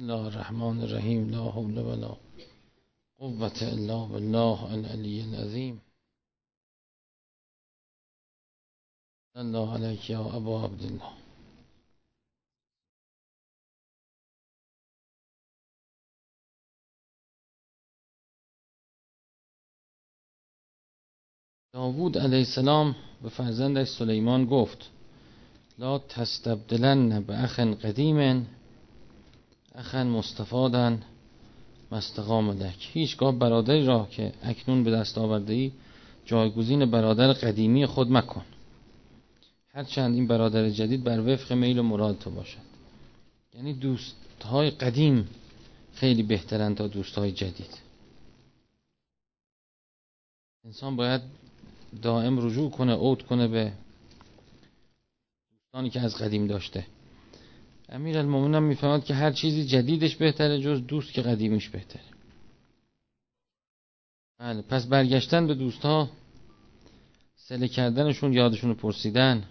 الله الرحمن الرحیم لا حول ولا قوة الا بالله العلی العظیم الله علیک یا ابا عبدالله داوود علیه السلام به فرزندش سلیمان گفت لا تستبدلن به اخ قدیم اخن مستفادن مستقام لک هیچگاه برادری را که اکنون به دست آورده ای جایگزین برادر قدیمی خود مکن. هرچند این برادر جدید بر وفق میل و مراد تو باشد. یعنی دوستهای قدیم خیلی بهترن تا دوستهای جدید. انسان باید دائم رجوع کنه عود کنه به دوستانی که از قدیم داشته. امیر المومنین می‌فهمد که هر چیزی جدیدش بهتره جز دوست که قدیمیش بهتره. بله پس برگشتن به دوستها سله کردنشون یادشون رو پرسیدن.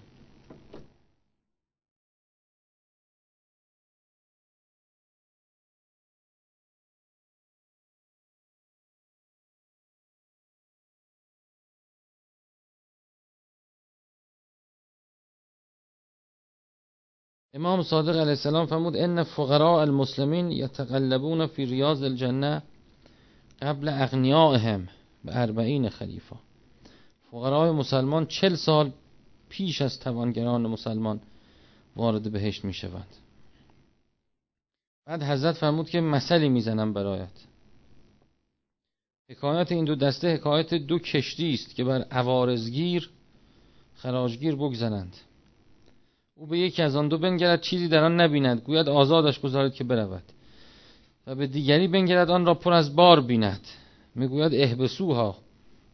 امام صادق علیه السلام فرمود ان فقراء المسلمین یتقلبون فی ریاض الجنه قبل اغنیائهم به اربعین خلیفه. فقرای مسلمان چل سال پیش از توانگران مسلمان وارد بهشت می شوند بعد حضرت فرمود که مثلی می‌زنم برایت. حکایت این دو دسته حکایت دو کشتی است که بر عوارزگیر خراجگیر بگذنند او به یکی از آن دو بنگرد چیزی در آن نبیند. گوید آزادش گذارید که برود. و به دیگری بنگرد آن را پر از بار بیند. می‌گوید احبسوها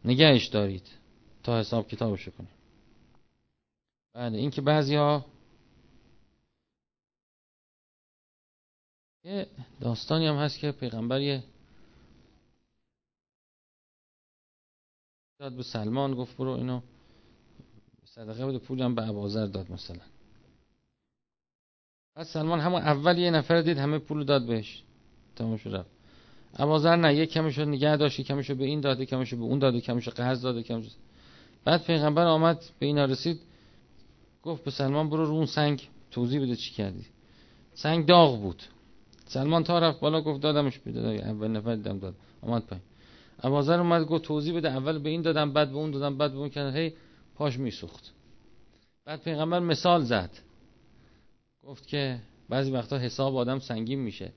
نگهش دارید تا حساب کتابش کنید بله این که بعضی ها یه داستانی هم هست که پیغمبر یه داد به سلمان گفت برو اینو صدقه بده پولم به عبازر داد مثلا. بعد سلمان همون اول یه نفر دید همه پول داد بهش. تمام شد رفت. ابازر نه یک کمشو نگه داشت کمشو به این داده کمشو به اون داده کمشو قرض داده کمشو بعد پیغمبر آمد به اینا رسید. گفت به سلمان برو رو اون سنگ. توضیح بده چی کردی. سنگ داغ بود. سلمان تا رفت بالا گفت دادمش بده اول نفر دیدم داد. آمد پایین. ابازر اومد گفت توضیح بده اول به این دادم بعد به اون دادم بعد به اون کردن هی پاش میسوخت. بعد پیغمبر مثال زد. گفت که بعضی وقتا حساب آدم سنگین میشه.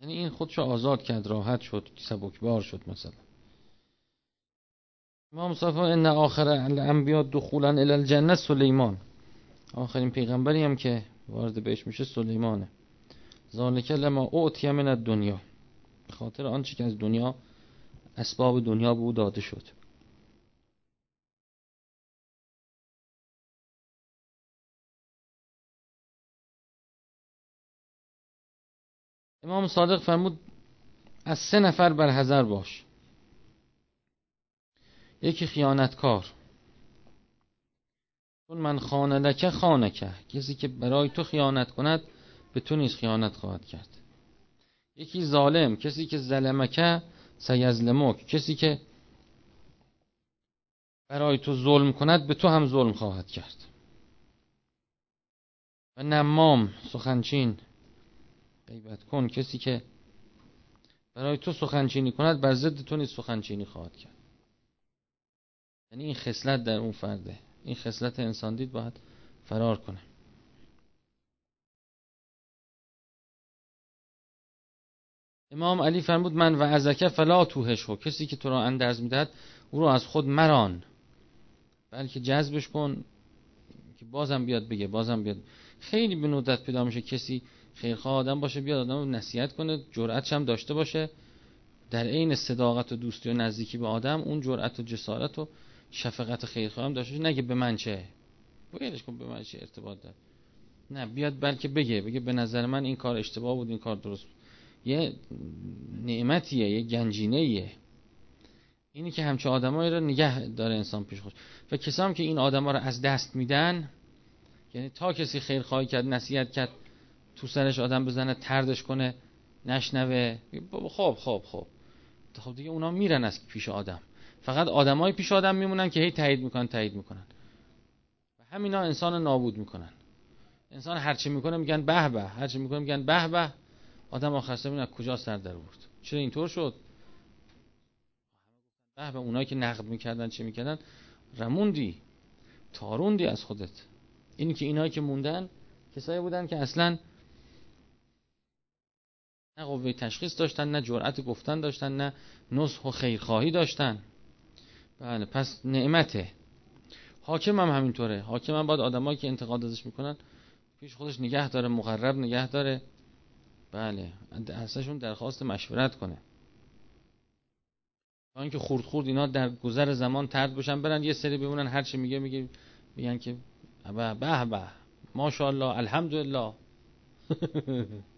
یعنی این خودشو آزاد کرد راحت شد سبکبار شد مثلا. امام صفا ان آخر الانبیا دخولا الی الجنه سلیمان. آخرین پیغمبری هم که وارد بهش میشه سلیمانه. ذالک لما اوتی من الدنیا. به خاطر آنچه که از دنیا اسباب دنیا به او داده شد. امام صادق فرمود از سه نفر بر حذر باش. یکی خیانتکار. چون من خانه لکه خانه که کسی که برای تو خیانت کند به تو نیز خیانت خواهد کرد. یکی ظالم. کسی که ظلمکه سیزلمک کسی که برای تو ظلم کند به تو هم ظلم خواهد کرد. و نمام سخنچین. غیبت کن. کسی که برای تو سخنچینی کند بر ضد تو نیز سخنچینی خواهد کرد. یعنی این خصلت در اون فرده. این خصلت انسان دید باید فرار کنه. امام علی فرمود من و ازکه فلا توهش و کسی که تو را اندرز می‌دهد او را از خود مران بلکه جذبش کن که بازم بیاد بگه بازم بیاد. خیلی به ندرت پیدا میشه کسی خیرخواه آدم باشه بیاد آدم نصیحت کنه جرأتش هم داشته باشه. در عین صداقت و دوستی و نزدیکی به آدم اون جرأت و جسارت و شفقت خیرخواه هم داشته باشه. نگه به من چه؟ بگیرش کن به من چه ارتباط داره. نه بیاد بلکه بگه بگه به نظر من این کار اشتباه بود این کار درست بود. یه نعمتیه یه گنجینهیه اینی که همچه آدمایی رو نگه داره انسان پیش خوش و کسام که این آدما رو از دست میدن یعنی تا کسی خیر خواهی کرد نصیحت کرد تو سرش آدم بزنه تردش کنه نشنوه. خب خب خب. خب دیگه اونا میرن از پیش آدم. فقط آدمای پیش آدم میمونن که هی تایید می‌کنن تایید می‌کنن. و همینا انسان نابود می‌کنن. انسان هرچی می‌کنه میگن به به. هرچی می‌کنه میگن به به. آدم آخر سر از کجا سر در برد چرا اینطور شد؟ به به اونایی که نقد می‌کردن چه می‌کردن؟ رموندی تاروندی از خودت. اینی که اینایی که موندن کسایی بودن که اصلا نه قوه تشخیص داشتن نه جرأت گفتن داشتن نه نصح و خیرخواهی داشتن. بله پس نعمته. حاکم هم همینطوره. حاکم هم باید آدمایی که انتقاد ازش می‌کنن پیش خودش نگه داره مقرب نگه داره. بله. ازشون درخواست مشورت کنه. تا اینکه خورد خورد اینا در گذر زمان ترد بشن برن یه سری بمونن هر چی میگه میگه میگن که به به به ماشاءالله الحمدلله.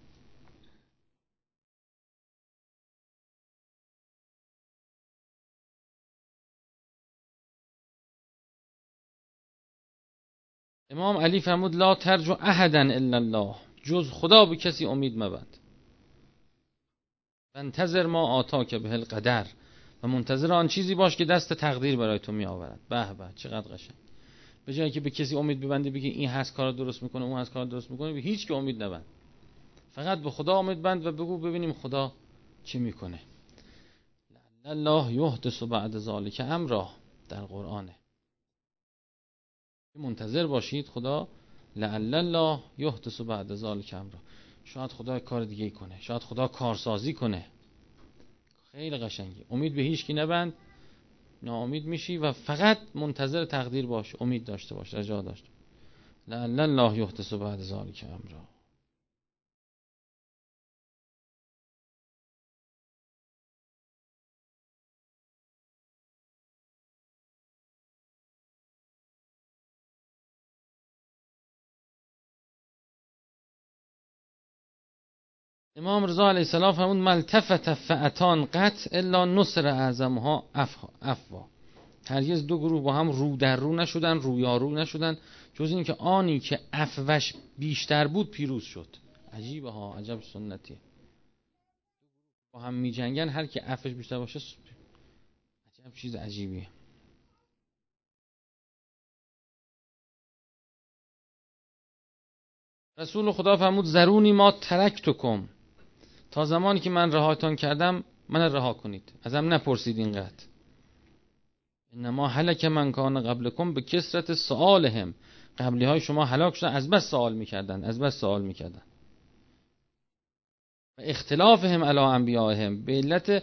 امام علی فرمود لا ترجو احدا الا الله. جز خدا به کسی امید مبند منتظر ما آتا که به القدر و منتظر آن چیزی باش که دست تقدیر برای تو می آورد. به به چقدر قشنگ. به جایی که به کسی امید ببندی بگی این هست کار درست می‌کنه اون هست کار درست می‌کنه به هیچ که امید نبند. فقط به خدا امید بند و بگو ببینیم خدا چی می‌کنه. الله یحدث بعد ذالک امرا در قرآنه. منتظر باشید خدا لعل الله یحدث بعد ذالک امرا. شاید خدا کار دیگه کنه. شاید خدا کارسازی کنه. خیلی قشنگی امید به هیچ کی نبند. ناامید میشی و فقط منتظر تقدیر باش. امید داشته باش. رجا داشته لعل الله یحدث بعد ذالک امرا. امام رضا علیه السلام فرمود ملتفت فعتان قط الا نصر اعظمها افوا. هرگز دو گروه با هم رو در رو نشدن رویارو نشدن. جز این که آنی که افوش بیشتر بود پیروز شد. عجیبه ها عجب سنتی با هم می جنگن هر که افش بیشتر باشه عجب چیز عجیبیه. رسول خدا فرمود زرونی ما ترکتکم. تا زمانی که من رهاتان کردم من رها کنید. ازم نپرسید اینقدر انما هلک من کان قبلکم به کسرت سوالهم قبلی های شما هلاک شدن از بس سوال می‌کردن از بس سوال می‌کردن. و اختلافهم علی انبیائهم. به علت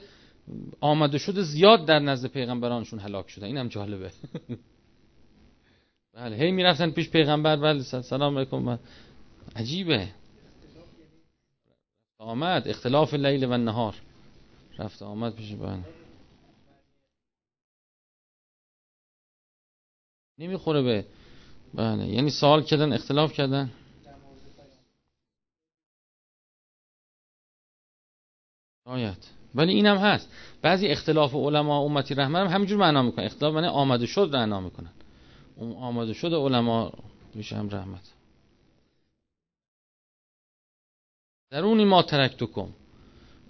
آمده شده زیاد در نزد پیغمبرانشون هلاک شدن. اینم جالبه. بله هی می‌رفتن پیش پیغمبر بله سلام علیکم. عجیبه. آمد. اختلاف لیل و نهار. رفت آمد پیش بند. نمی‌خوره به بله. یعنی سوال کردن اختلاف کردن. آیت ولی اینم هست. بعضی اختلاف علما امتی رحمه هم همینجور معنا می‌کنن. اختلاف معنی آمده شد معنا می‌کنن. آمده شد علما میشه هم رحمت. درونی ما ترکتکم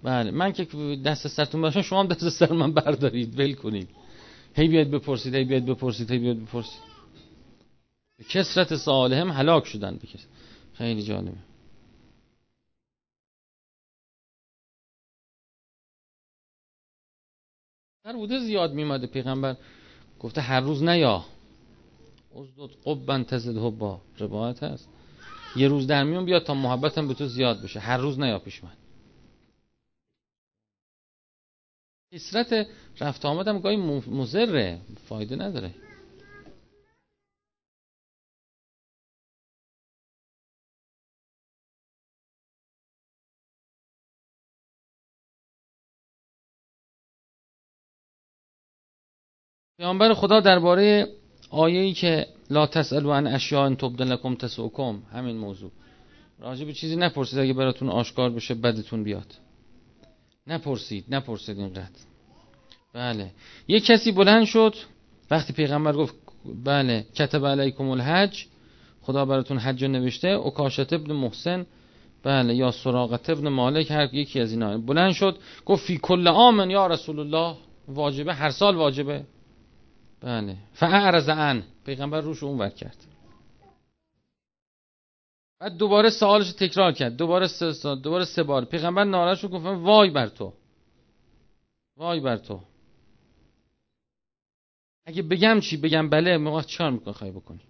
بله من که دست سرتون باشم شما هم دست سر من بردارید. ول کنید. هی بیاد بپرسید هی بیاد بپرسید هی بیاد بپرسید. به کسرت سآله هم هلاک شدن بکس خیلی جالبه. در بوده زیاد میمده پیغمبر. گفته هر روز نیا. ازدود قبن تزده با روایت هست. یه روز در میون بیاد تا محبتم به تو زیاد بشه. هر روز نیا پیش من کسرت رفت آمدم گاهی مزره فایده نداره. پیامبر خدا درباره آیه‌ای که لا تسألوا عن اشیاء تبدل لكم تسؤكم همین موضوع. راجع به چیزی نپرسید اگه براتون آشکار بشه بدتون بیاد. نپرسید نپرسید اینقدر. بله. یه کسی بلند شد وقتی پیغمبر گفت بله کتب علیکم الحج خدا براتون حج نوشته اکاشت ابن محسن بله یا سراغت ابن مالک هر یکی از اینا. بلند شد گفت فی کل آمن یا رسول الله واجبه هر سال واجبه. بله. فاعرض عن. پیغمبر روش اون ور کرد. بعد دوباره سوالش تکرار کرد. دوباره سه سال دوباره سه بار. پیغمبر ناراحت شد گفت وای بر تو. وای بر تو. اگه بگم چی؟ بگم بله. موقع چیکار میکن خواهی بکنی.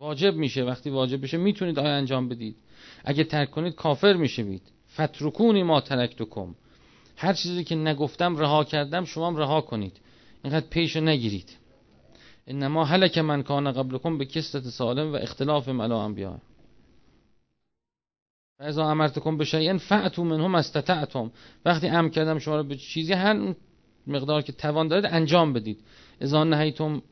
واجب میشه. وقتی واجب بشه می‌تونید آیا انجام بدید. اگه ترک کنید کافر می‌شوید. فترکونی ما ترکتکم. هر چیزی که نگفتم رها کردم شما هم رها کنید. اینقدر پیش نگیرید. انما هلک من کان قبلکم به کستت سالم و اختلاف ملا انبیا. و ازا امرتکم به شیئن فعتو منهم استطعتم. وقتی امر کردم شما رو به چیزی هر مقدار که توان دارید انجام بدید. ازا نهیتم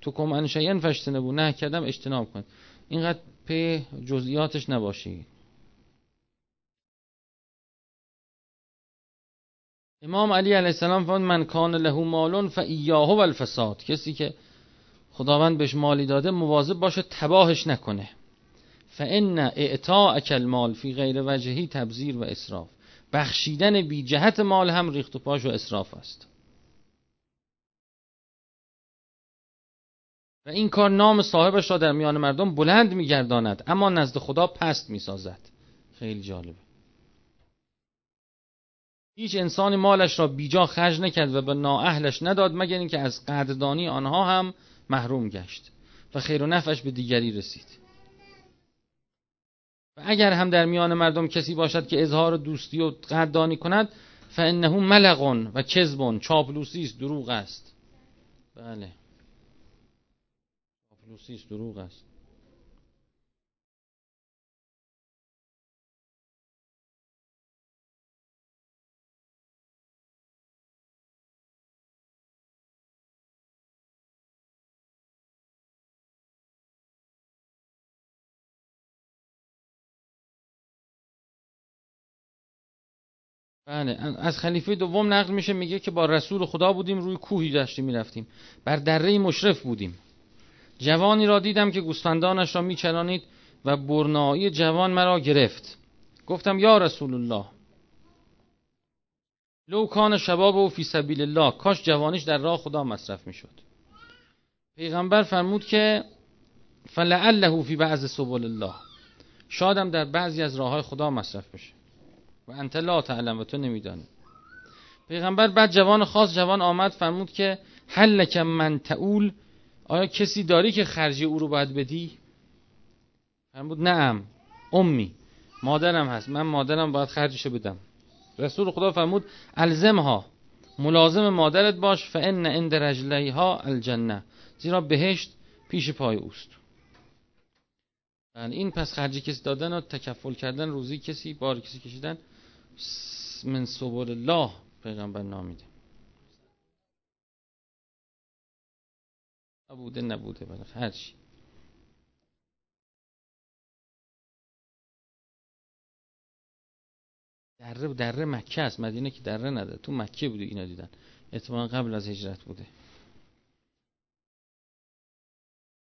تو کم ان شیئن فشتنبو نه کردم اجتناب کنید. اینقدر پی جزئیاتش نباشید. امام علی علیه السلام فرمود من کان له مالون فایاه و الفساد کسی که خداوند بهش مالی داده مواظب باشه تباهش نکنه. فان اعطاء المال فی غیر وجهی تبذیر و اسراف. بخشیدن بی جهت مال هم ریخت و پاش و اسراف است. و این کار نام صاحبش را در میان مردم بلند میگرداند اما نزد خدا پست می‌سازد. خیلی جالبه. هیچ انسانی مالش را بیجا خرج نکرد و به نااهلش نداد مگر اینکه از قدردانی آنها هم محروم گشت و خیر و نفعش به دیگری رسید. و اگر هم در میان مردم کسی باشد که اظهار دوستی و قدردانی کند فانه ملغون و کذبون. چاپلوسی است دروغ است. بله. چاپلوسی است دروغ است. بله از خلیفه دوم نقل میشه میگه که با رسول خدا بودیم روی کوهی داشتیم می‌رفتیم. بر دره مشرف بودیم. جوانی را دیدم که گوسفندانش را میچرانید و برنایی جوان مرا گرفت. گفتم یا رسول الله. لو کان شباب و فی سبیل الله. کاش جوانیش در راه خدا مصرف می‌شد. پیغمبر فرمود که فلعله فی بعض سبل الله. شادم در بعضی از راه های خدا مصرف بشه. و انت لا تعلم و تو نمیدانی. پیغمبر بعد جوان خاص جوان آمد فرمود که لکم من تعول آیا کسی داری که خرجی او رو باید بدی؟ فرمود نعم امی مادرم هست من مادرم باید خرجشو بدم. رسول خدا فرمود الزمها ملازم مادرت باش فان عند رجلیها الجنه زیرا بهشت پیش پای اوست. این پس خرجی کسی دادن و تکفل کردن روزی کسی بار کسی کشیدن من سبول الله پیغمبر نامیده. نبوده نبوده بله هر چی. دره دره مکه است. مدینه که دره نداره. تو مکه بوده اینا دیدن. اتفاقا قبل از هجرت بوده.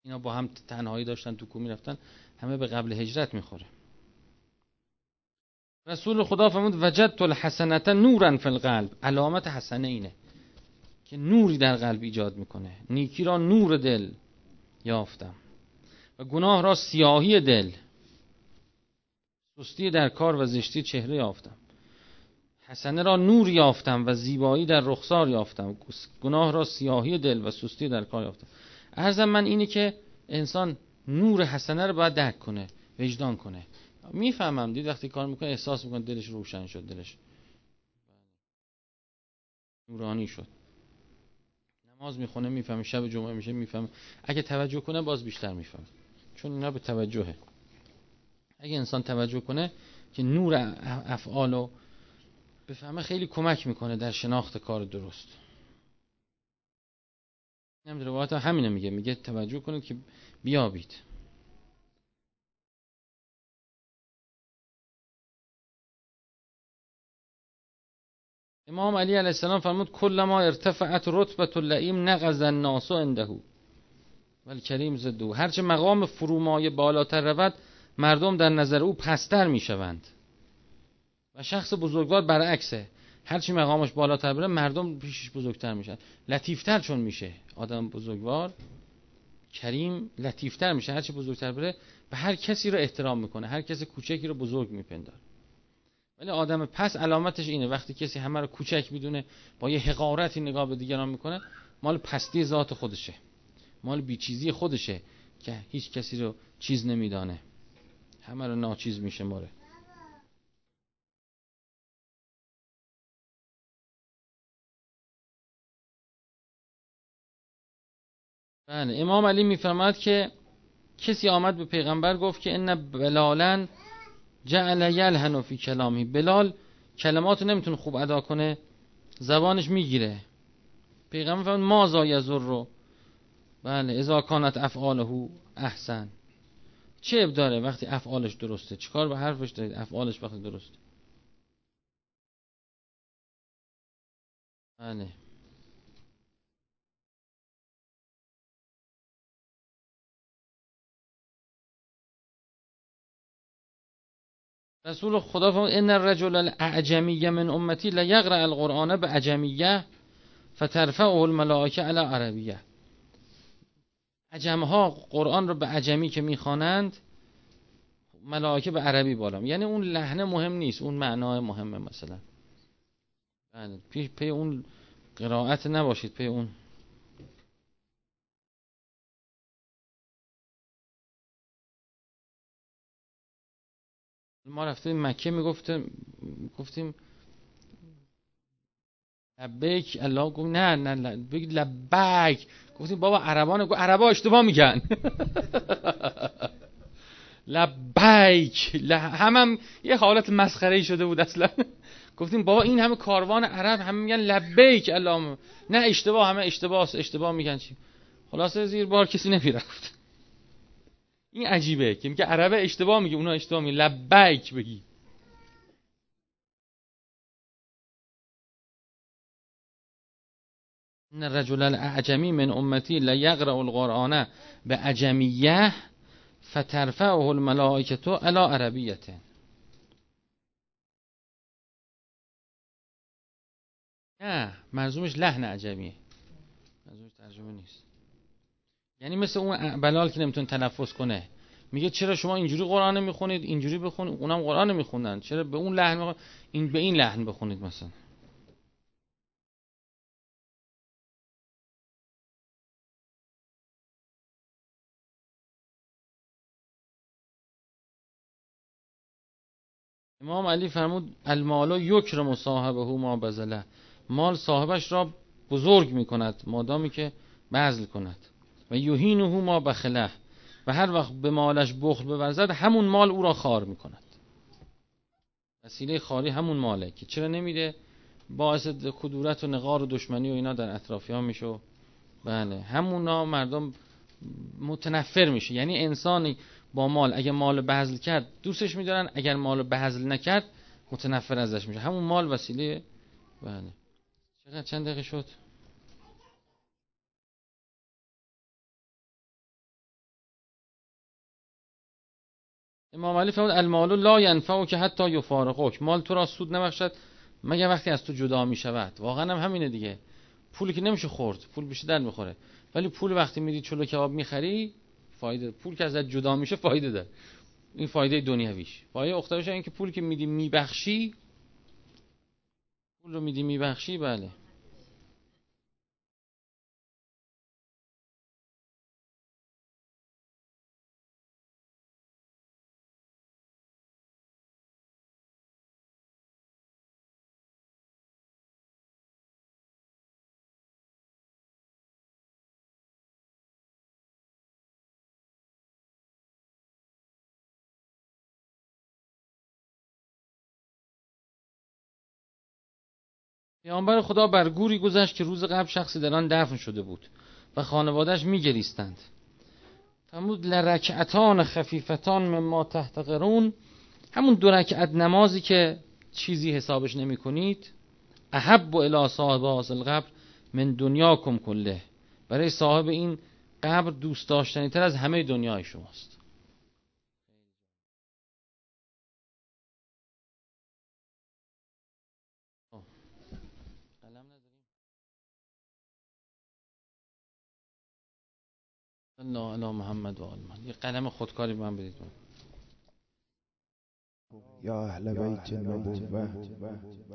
اینا با هم تنهایی داشتن تو کومی رفتن همه به قبل هجرت می‌خوره. رسول خدا فرمود وجدت الحسنت نورا فی القلب. علامت حسنه اینه که نوری در قلب ایجاد می‌کنه. نیکی را نور دل یافتم و گناه را سیاهی دل سستی در کار و زشتی چهره یافتم. حسنه را نور یافتم و زیبایی در رخسار یافتم. گناه را سیاهی دل و سستی در کار یافتم. ارزم من اینه که انسان نور حسنه رو باید درک کنه وجدان کنه. می‌فهمم. دید وقتی کار می‌کنه احساس می‌کنه دلش روشن شد دلش. نورانی شد. نماز می‌خونه می‌فهمه. شب جمعه میشه می‌فهمه. اگه توجه کنه باز بیشتر می‌فهمه. چون اینا به توجهه. اگه انسان توجه کنه که نور افعالو بفهمه خیلی کمک می‌کنه در شناخت کار درست. نمی‌دونه روایت همینه میگه. میگه توجه کنید که بیابید. امام علی علیه السلام فرمود کل ما ارتفعت رتبت اللعیم نقض الناس اندهو ولی کریم زدو هرچه مقام فرومای بالاتر رود مردم در نظر او پستر می‌شوند. و شخص بزرگوار برعکسه هرچی مقامش بالاتر بره مردم پیشش بزرگتر میشن. لطیفتر چون میشه. آدم بزرگوار کریم لطیفتر میشه. هرچی بزرگتر بره به هر کسی رو احترام می‌کنه هر کسی کوچکی رو بزرگ میپندار ولی آدم پس علامتش اینه وقتی کسی همه رو کوچک می‌دونه با یه حقارتی نگاه به دیگران می‌کنه مال پستی ذات خودشه. مال بیچیزی خودشه که هیچ کسی رو چیز نمیدانه. همه رو ناچیز میشه ماره. بله امام علی میفرماد که کسی آمد به پیغمبر گفت که ان بلالا جعل یلهن فی کلامی. بلال کلمات نمی‌تونه خوب ادا کنه زبانش می‌گیره. پیغمبر فرمود ما زایزر رو بله اذا کانت افعاله احسن. چه اب داره وقتی افعالش درسته؟ چیکار به حرفش دارید؟ افعالش وقتی درسته. بله. رسول خدا فرمود ان الرجل الاعجمی من امتی لیقرا القرآن بعجمیته فترفعه الملائکه علی عربیته عجم‌ها قرآن رو به عجمی که می‌خوانند ملائکه به عربی بالا. یعنی اون لحنه مهم نیست اون معنای مهمه مثلا. بله پی, پی اون قرائت نباشید پی اون ما رفتیم مکه می‌گفتیم گفتیم لبیک الله گفت نه نه لبیک. گفتیم بابا عربان گفت عربا اشتباه میگن. لبیک. هم, هم یه حالت مسخره شده بود اصلا. گفتیم بابا این همه کاروان عرب همه میگن لبیک الله نه اشتباه همه اشتباه اشتباه میگن چی. خلاصه زیر بار کسی نمی‌رفت. این عجیبه که میگه عربه اشتباه میگه اونا اشتباه میگه. لبیک بگی. ان الرجل الاعجمی من امتی لیقرأ القرآن به عجمیه فترفعه الملائکه علی عربیته نه مرزومش لحن عجمیه. مرزومش ترجمه نیست. یعنی مثل اون بلال که نمیتون تلفظ کنه. میگه چرا شما اینجوری قرآن می‌خونید اینجوری بخونید اونم قرآن می‌خونن چرا به اون لحن این به این لحن بخونید مثلا؟ امام علی فرمود المال یکر صاحبه ما بزله مال صاحبش را بزرگ می‌کند مادامی که بذل کند. و یهینه ما بخله. و هر وقت به مالش بخل بورزد همون مال او را خار می‌کند. وسیله خاری همون ماله که چرا نمیده؟ باعث کدورت و نقار و دشمنی و اینا در اطرافیان میشه. بله همونا مردم متنفر میشه. یعنی انسانی با مال اگر مال بذل کرد دوستش میدارن اگر مال بذل نکرد متنفر ازش میشه. همون مال وسیله. بله. چقدر چند دقیقه شد؟ امام علی فرمود المال لا ینفع که حتی یفارقک. مال تو را سود نبخشد مگر وقتی از تو جدا می شود واقعا هم همینه دیگه. پولی که نمیشه خورد پول بیشتر در می‌خوره. ولی پول وقتی میدی چلو کباب می‌خری فایده پول که ازت جدا میشه فایده داره. این فایده دنیویش فایده اخترش این که پول که میدی میبخشی پول رو میدی میبخشی بله. پیامبر خدا بر گوری گذشت که روز قبل شخصی در آن دفن شده بود و خانوادهش میگریستند. فرمود لرکعتان خفیفتان مما تحت قرون همون دو رکعت نمازی که چیزی حسابش نمی کنید احب و الی صاحب حاصل قبر من دنیاکم کله. برای صاحب این قبر دوست داشتنی تر از همه دنیای شماست. الله علی محمد و آل یه قلم خودکاری من بدید من. یا اهل بیت النبوه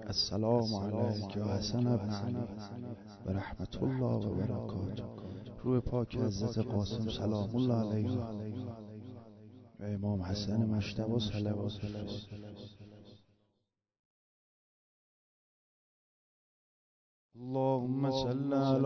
السلام علیک یا حسن ابن علی. و رحمت الله و برکاته. روح پاک حضرت قاسم سلام الله علیه. و امام حسن مشتبه صلوات اللهم صل على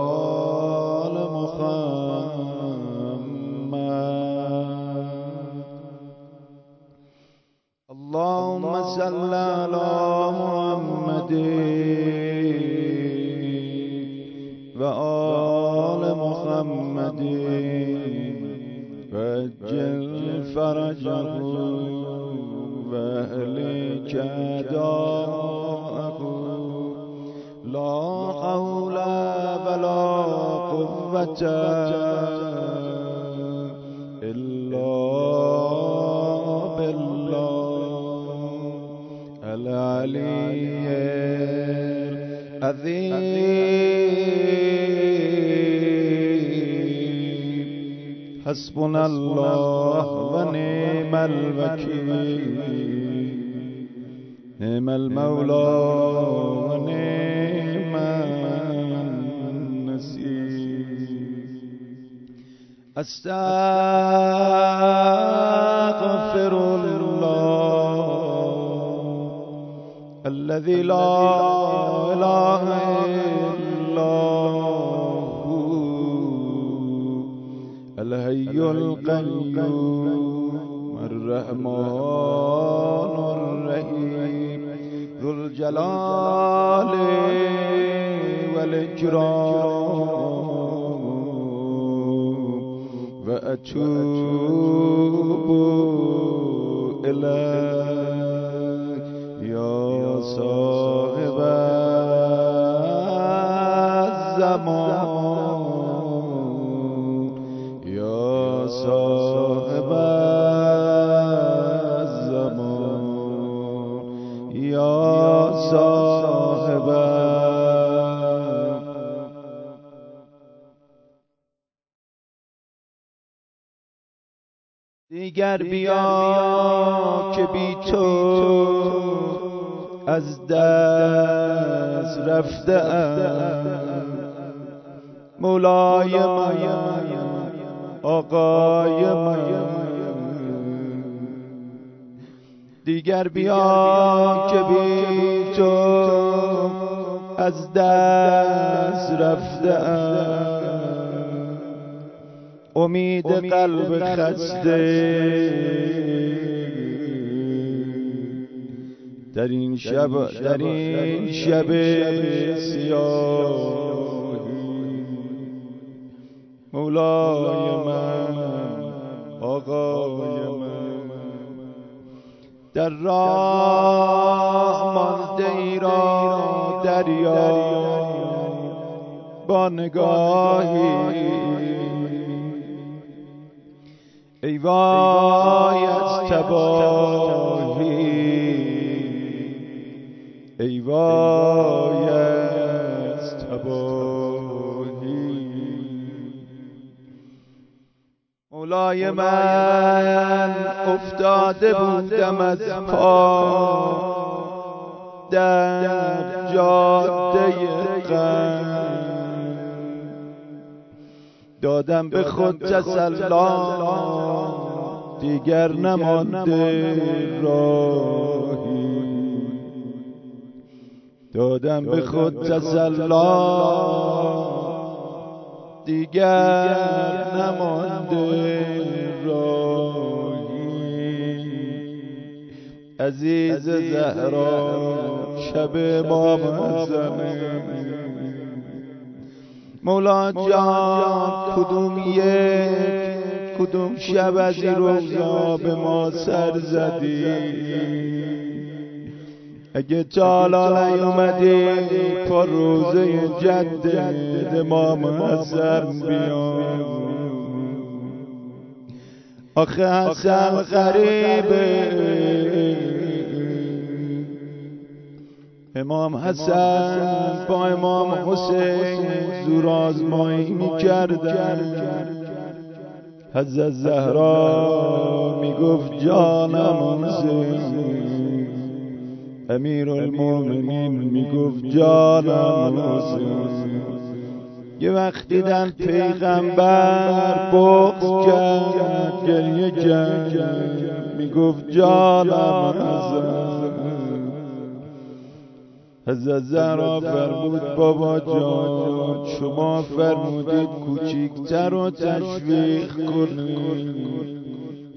صل على محمد و آل محمد وجل فرجه و اهلك داءه لا حول ولا قوة العظيم حسبنا الله ونعم الوكيل نعم المولى ونعم النصير أستغفر الله. الذي لا إله إلا هو. الحي القيوم. الرحمن الرحيم. ذو الجلال والإكرام. وأتوب إليك يا صاحب الزمان. يا صاحب الزمان. يا صاحب دیگر بیا که بی تو از دست رفته مولای آقای دیگر بیا که بی تو از دست رفته امید قلب خسته. در این شب در این شب سیاهی. مولای من آقای من. در راه مانده ای را دریا با نگاهی. ای وای از تباهی ای وای از تباهی. مولای من افتاده بودم از پا. در جاده غم دادم به خود تسلا دیگر نمانده راهی دادم به خود تسلا دیگر نمانده راهی عزیز زهرا شب ما زمین. مولا جان کدوم یک کدوم شب از این روزا به ما سر زدی؟ اگه تالا نیومدی پر روزه جد امام حسن بیا آخه حسن غریبه. امام حسن با امام حسین زور آزمایی می‌کردن. حضرت زهرا می‌گفت جانم حسین. امیر المومنین می‌گفت جانم حسین یه وقت دیدن پیغمبر بغض کرد گریه کرد. می‌گفت جانم حسین حضرت زهرا فرمود بابا جان شما فرمودید کوچیکتر رو تشویق کنید.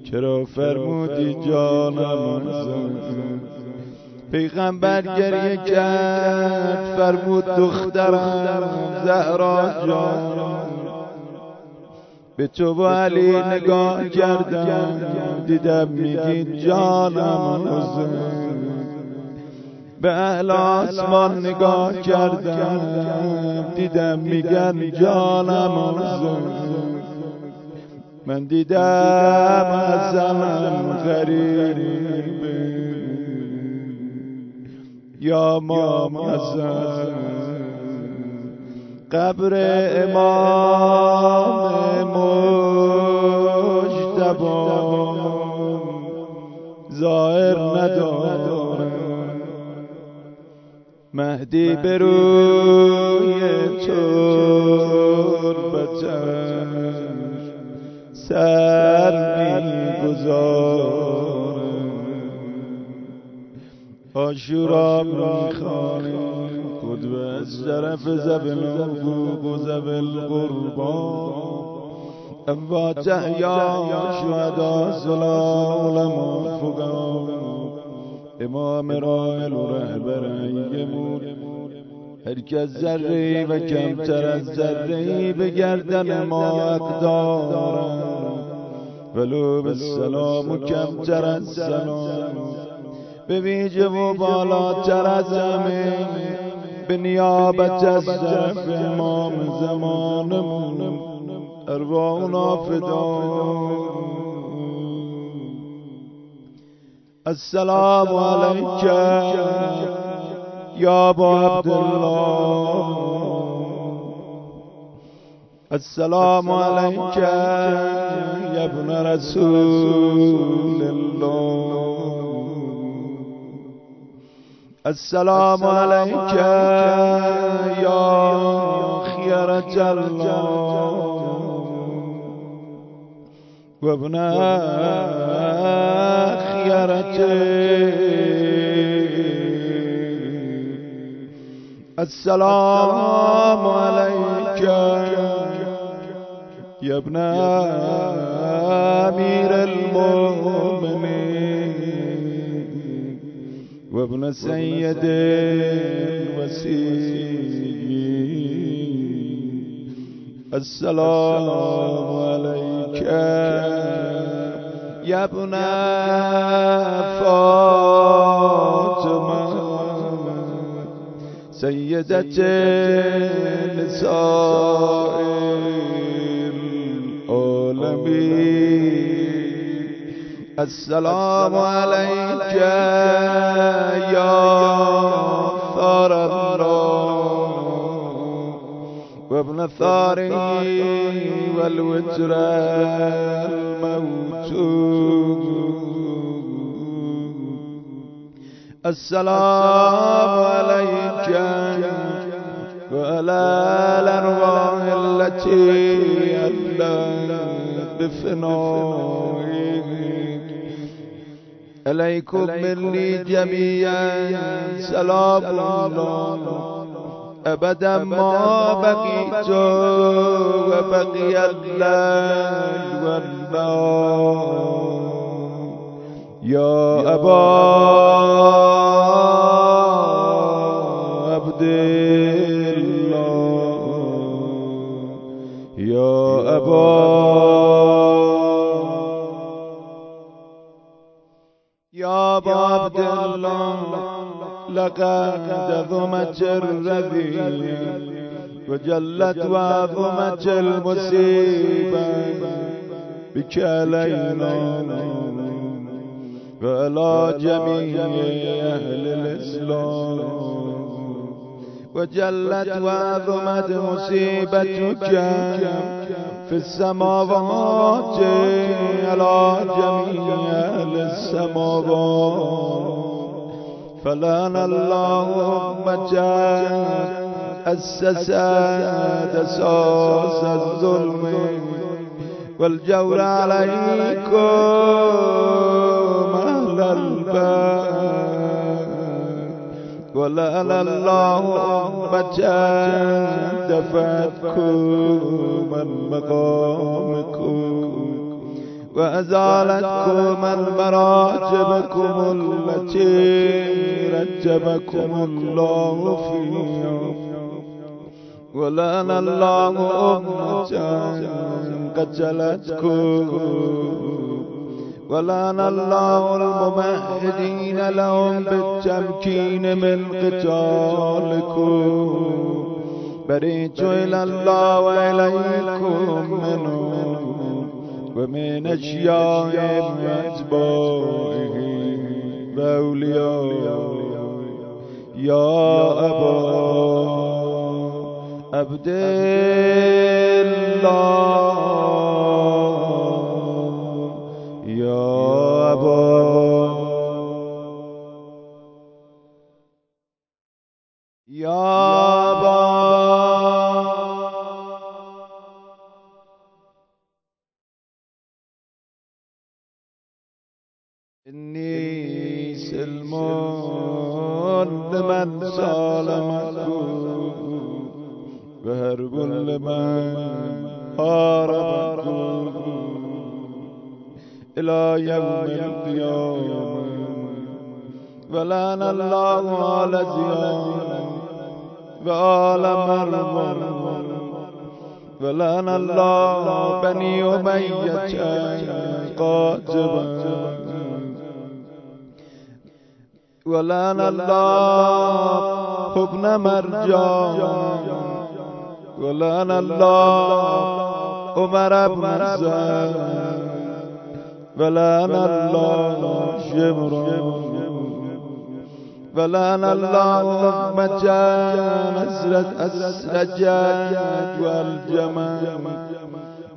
چرا فرمودی جانم پیغمبر گریه کرد فرمود دخترم زهرا جان. به تو با علی نگاه کردم دیدم میگی جانم حسین. به اهل آسمان نگاه کردم دیدم میگن جانم من دیدم ازم غریبه یا مزن قبر امام مجتبا ظاهر ندارم. مهدی به روی تربتش سر می‌گذارم آشورا می‌خوانه قدوه از طرف زبل و زبل قربان. اموات احیا شهدا سلام فقا امام رائل و رهبر ایمون هر کس ذره و کمتر از ذره به گردن ما اقدارم ولو به سلام و کمتر از سلام. به و بالاتر از همه به نیابت از طرف امام زمانمون. ارواحنا فدا السلام علیک یا ابا عبدالله. السلام علیک یا ابن رسول الله. السلام عليك يا خيرة الله وابن خيرته السلام عليك يا ابن أمير المؤمنين. وابن سيد الوسيم. السلام عليك يا ابن فاطمة. سيدة نساء السلام عليك يا ثار وابن ثاره والوتر الموت السلام عليك وعلى الأرواح التي ألت بفنائك عليكم مني جميعا. سلام الله. أبدا ما بقيت وبقي الليل والنار يا أبا لقد ذمت الرذي وجلت وعظمت المصيبة بك علينا وعلى جميع أهل الإسلام وجلت وعظمت مصيبتك في السماوات على جميع السماوات فلان الله مجاد أسس أساس الظلم والجور عليكم أهل الباب. ولأن الله مجاد دفعتكم من مقامكم. وأزالتكم المراجبكم التي رجبكم الله فيها. ولأن الله أمة قتلتكم. ولأن الله الممهدين لهم بالتمكين من قتالكم. بريت إلى الله وإليكم منه ومن أشيائهم وأتباعهم وأوليائهم يا أبا عبد الله يا أبا يا وهرب لمن حاربكم إلى يوم القيامة ولان الله على زيان وآل مرمر ولان الله بني أمية قاتبا ولان الله ابن مرجان گلان الله عمر ابن زيد ولان الله شمر فلان الله جاء مسرج السجاد والجمال.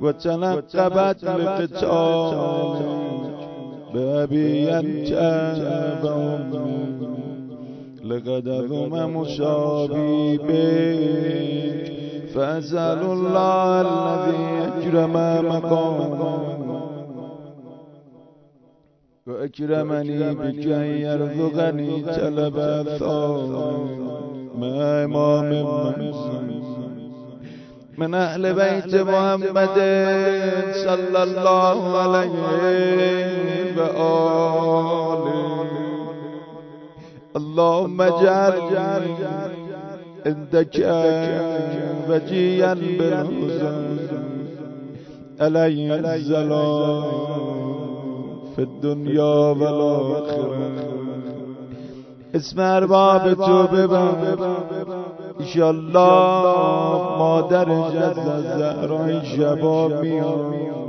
وتنقبت القتال بأبي انجاب لقد ذم مصابي بك. فأسأل الله الذي أكرم مقامه. وأكرمني بك أن يرزقني تلب الثور مع إمام من من أهل بيت محمد صلى الله عليه وآله. اللهم اجعلني عندك وجيا بالحزن علي الزلام في الدنيا والآخرة. اسم ارباب تو ببر ایشالله مادر جز زهرای شباب میاد